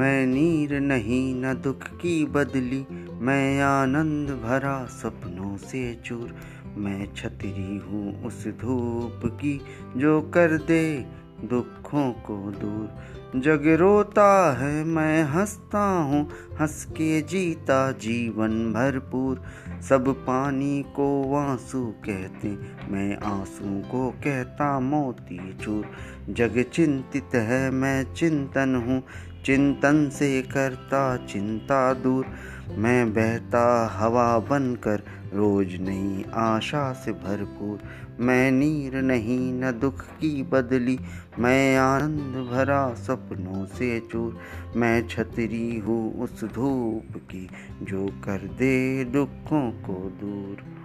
मैं नीर नहीं, न दुख की बदली। मैं आनंद भरा, सपनों से चूर। मैं छतरी हूँ उस धूप की, जो कर दे दुखों को दूर। जग रोता है, मैं हंसता हूँ, हंस के जीता जीवन भरपूर। सब पानी को आँसू कहते, मैं आँसू को कहता मोती चूर। जग चिंतित है, मैं चिंतन हूँ चिंतन से करता चिंता दूर। मैं बहता हवा बनकर, रोज नई आशा से भरपूर। मैं नीर नहीं, न दुख की बदली। मैं आनंद भरा सपनों से चूर। मैं छतरी हूँ उस धूप की, जो कर दे दुखों को दूर।